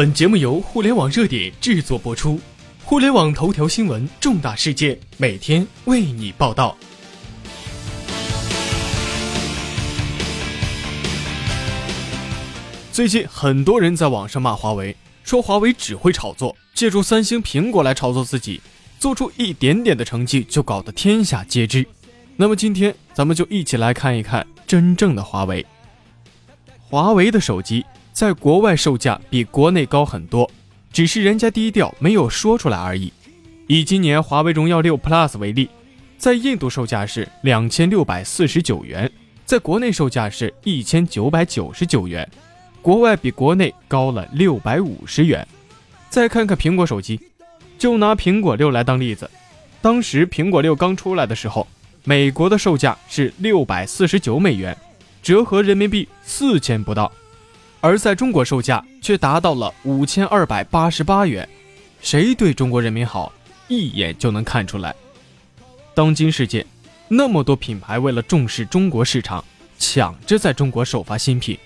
本节目由互联网热点制作播出，互联网头条新闻，重大事件，每天为你报道。最近很多人在网上骂华为，说华为只会炒作，借助三星、苹果来炒作自己，做出一点点的成绩就搞得天下皆知。那么今天咱们就一起来看一看真正的华为。华为的手机在国外售价比国内高很多，只是人家低调没有说出来而已。以今年华为荣耀六 Plus 为例，在印度售价是两千六百四十九元，在国内售价是一千九百九十九元。国外比国内高了六百五十元。再看看苹果手机，就拿苹果六来当例子，当时苹果六刚出来的时候，美国的售价是六百四十九美元，折合人民币四千不到，而在中国售价却达到了五千二百八十八元。谁对中国人民好，一眼就能看出来。当今世界，那么多品牌为了重视中国市场，抢着在中国首发新品。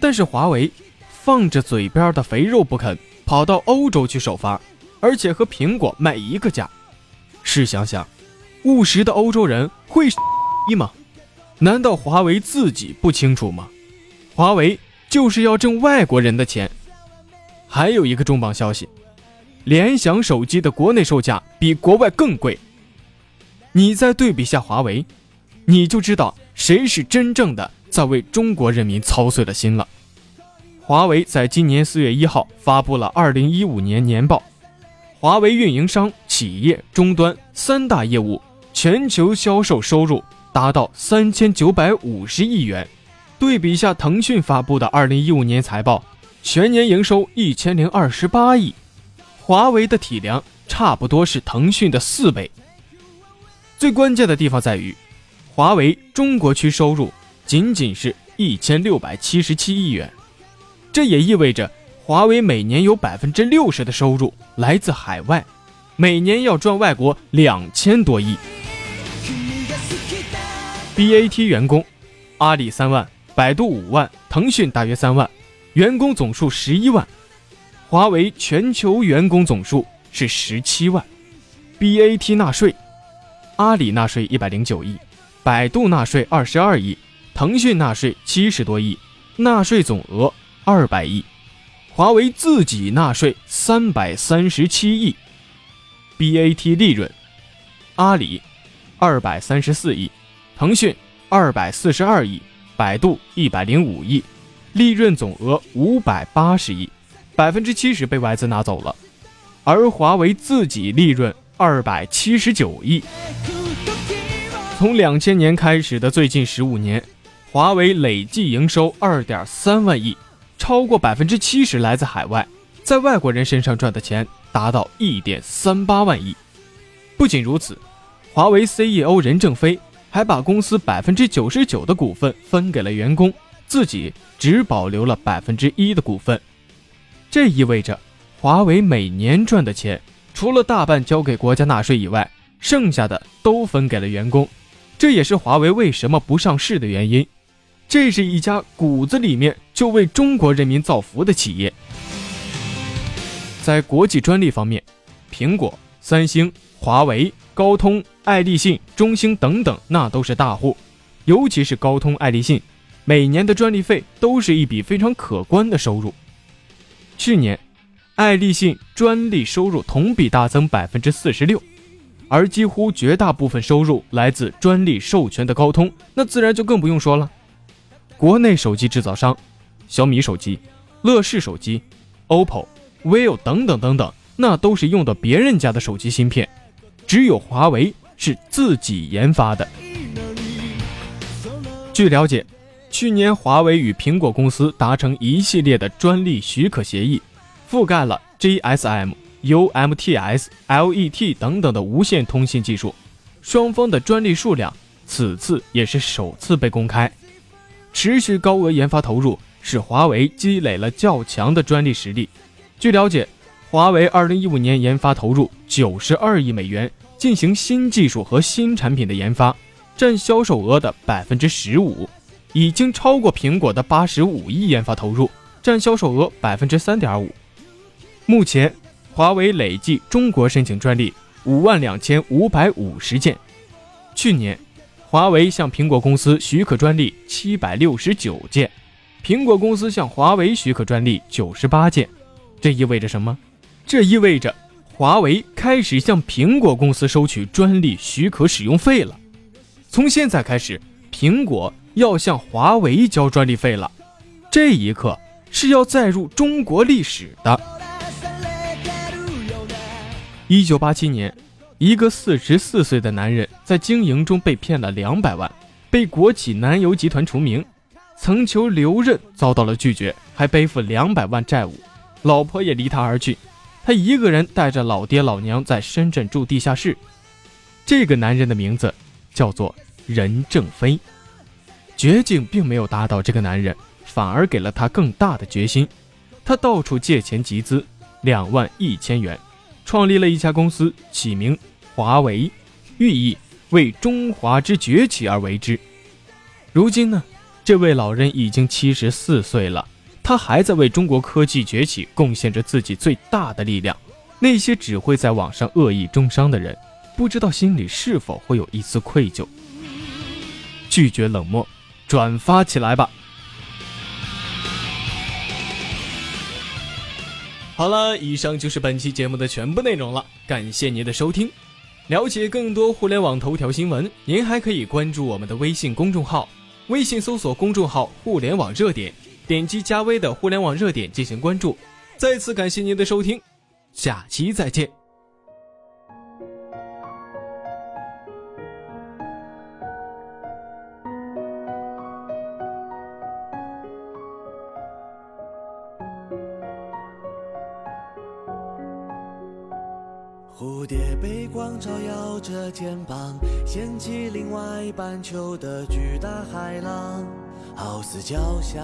但是华为放着嘴边的肥肉不肯，跑到欧洲去首发，而且和苹果卖一个价。试想想，务实的欧洲人会一 吗？难道华为自己不清楚吗？华为就是要挣外国人的钱。还有一个重磅消息，联想手机的国内售价比国外更贵。你再对比下华为，你就知道谁是真正的。在为中国人民操碎了心了。华为在今年四月一号发布了二零一五年年报，华为运营商、企业、终端三大业务全球销售收入达到三千九百五十亿元。对比一下腾讯发布的二零一五年财报，全年营收一千零二十八亿，华为的体量差不多是腾讯的四倍。最关键的地方在于，华为中国区收入。仅仅是一千六百七十七亿元，这也意味着华为每年有百分之六十的收入来自海外，每年要赚外国两千多亿。BAT 员工，阿里三万，百度五万，腾讯大约三万，员工总数十一万。华为全球员工总数是十七万。BAT 纳税，阿里纳税一百零九亿，百度纳税二十二亿。腾讯纳税七十多亿，纳税总额二百亿，华为自己纳税三百三十七亿，BAT 利润，阿里二百三十四亿，腾讯二百四十二亿，百度一百零五亿，利润总额五百八十亿，百分之七十被外资拿走了，而华为自己利润二百七十九亿。从两千年开始的最近十五年。华为累计营收二点三万亿，超过百分之七十来自海外，在外国人身上赚的钱达到一点三八万亿。不仅如此，华为 CEO 任正非还把公司百分之九十九的股份分给了员工，自己只保留了百分之一的股份。这意味着，华为每年赚的钱，除了大半交给国家纳税以外，剩下的都分给了员工。这也是华为为什么不上市的原因。这是一家骨子里面就为中国人民造福的企业。在国际专利方面，苹果、三星、华为、高通、爱立信、中兴等等，那都是大户。尤其是高通、爱立信，每年的专利费都是一笔非常可观的收入。去年，爱立信专利收入同比大增百分之四十六，而几乎绝大部分收入来自专利授权的高通，那自然就更不用说了。国内手机制造商，小米手机、乐视手机、OPPO、vivo 等等等等，那都是用的别人家的手机芯片，只有华为是自己研发的。据了解，去年华为与苹果公司达成一系列的专利许可协议，覆盖了 GSM、UMTS、LET 等等的无线通信技术，双方的专利数量此次也是首次被公开。持续高额研发投入，使华为积累了较强的专利实力。据了解，华为2015年研发投入92亿美元，进行新技术和新产品的研发，占销售额的15%，已经超过苹果的85亿研发投入，占销售额3.5%。目前，华为累计中国申请专利五万两千五百五十件。去年，华为向苹果公司许可专利七百六十九件，苹果公司向华为许可专利九十八件。这意味着什么？这意味着华为开始向苹果公司收取专利许可使用费了。从现在开始，苹果要向华为交专利费了。这一刻是要载入中国历史的。一九八七年，一个四十四岁的男人在经营中被骗了两百万，被国企南油集团除名，曾求留任遭到了拒绝，还背负两百万债务，老婆也离他而去，他一个人带着老爹老娘在深圳住地下室。这个男人的名字叫做任正非，绝境并没有打倒这个男人，反而给了他更大的决心，他到处借钱集资，两万一千元。创立了一家公司，起名华为，寓意为中华之崛起而为之。如今呢，这位老人已经七十四岁了，他还在为中国科技崛起贡献着自己最大的力量。那些只会在网上恶意中伤的人，不知道心里是否会有一丝愧疚。拒绝冷漠，转发起来吧。好了，以上就是本期节目的全部内容了，感谢您的收听。了解更多互联网头条新闻，您还可以关注我们的微信公众号，微信搜索公众号“互联网热点”，点击加微的“互联网热点”进行关注。再次感谢您的收听，下期再见。蝴蝶被光照耀着肩膀，掀起另外半球的巨大海浪，好似脚下。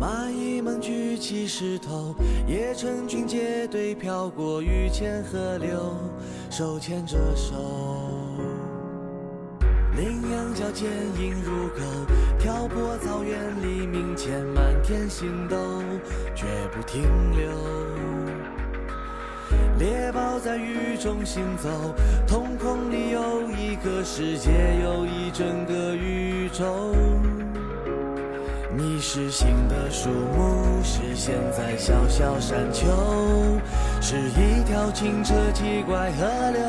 蚂蚁们举起石头，也成群结队飘过雨前河流，手牵着手。羚羊角坚硬如狗，挑拨草原黎明前满天星斗，绝不停留。猎豹在雨中行走，瞳孔里有一个世界，有一整个宇宙。你是新的树木，是现在小小山丘，是一条清澈奇怪河流。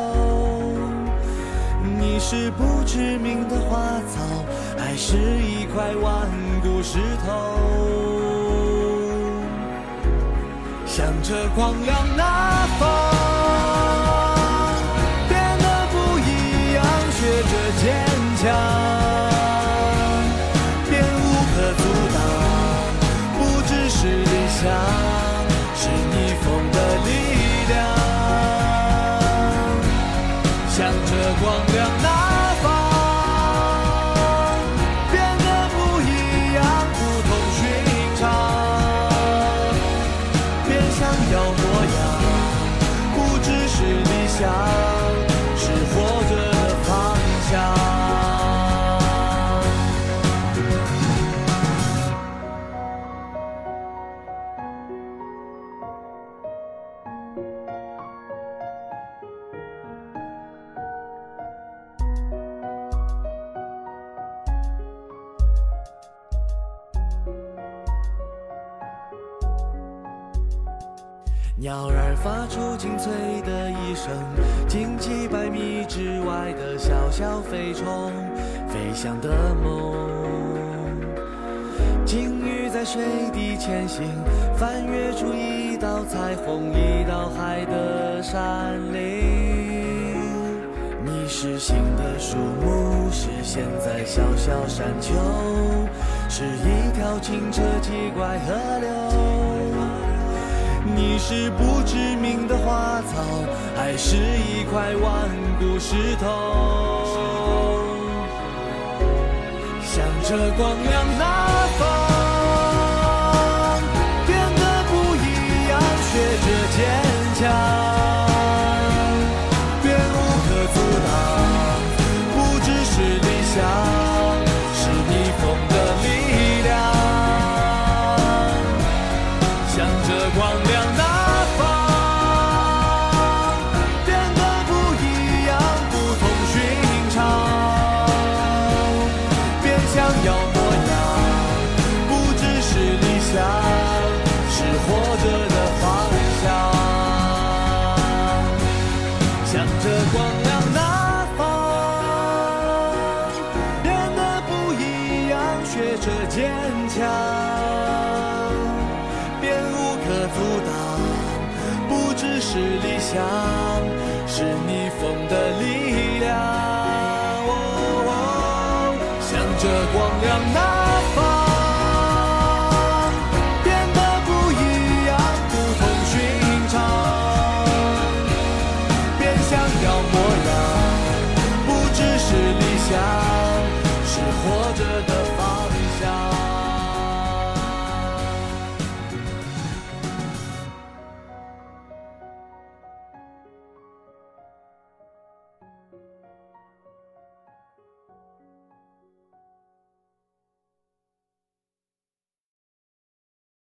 你是不知名的花草，还是一块顽固石头？向着光亮那方，鸟儿发出清脆的一声，惊起百米之外的小小飞虫飞翔的梦。鲸鱼在水底前行，翻越出一道彩虹，一道海的山岭。你是新的树木，是现在小小山丘，是一条清澈奇怪河流。你是不知名的花草，还是一块顽固石头？向着光亮那要模样，不只是理想，是活着的方向。向着光亮那方，变得不一样，学着坚强，便无可阻挡。不只是理想，是逆风的力量。着光亮那方变得不一样不同寻常变想要模样不只是理想。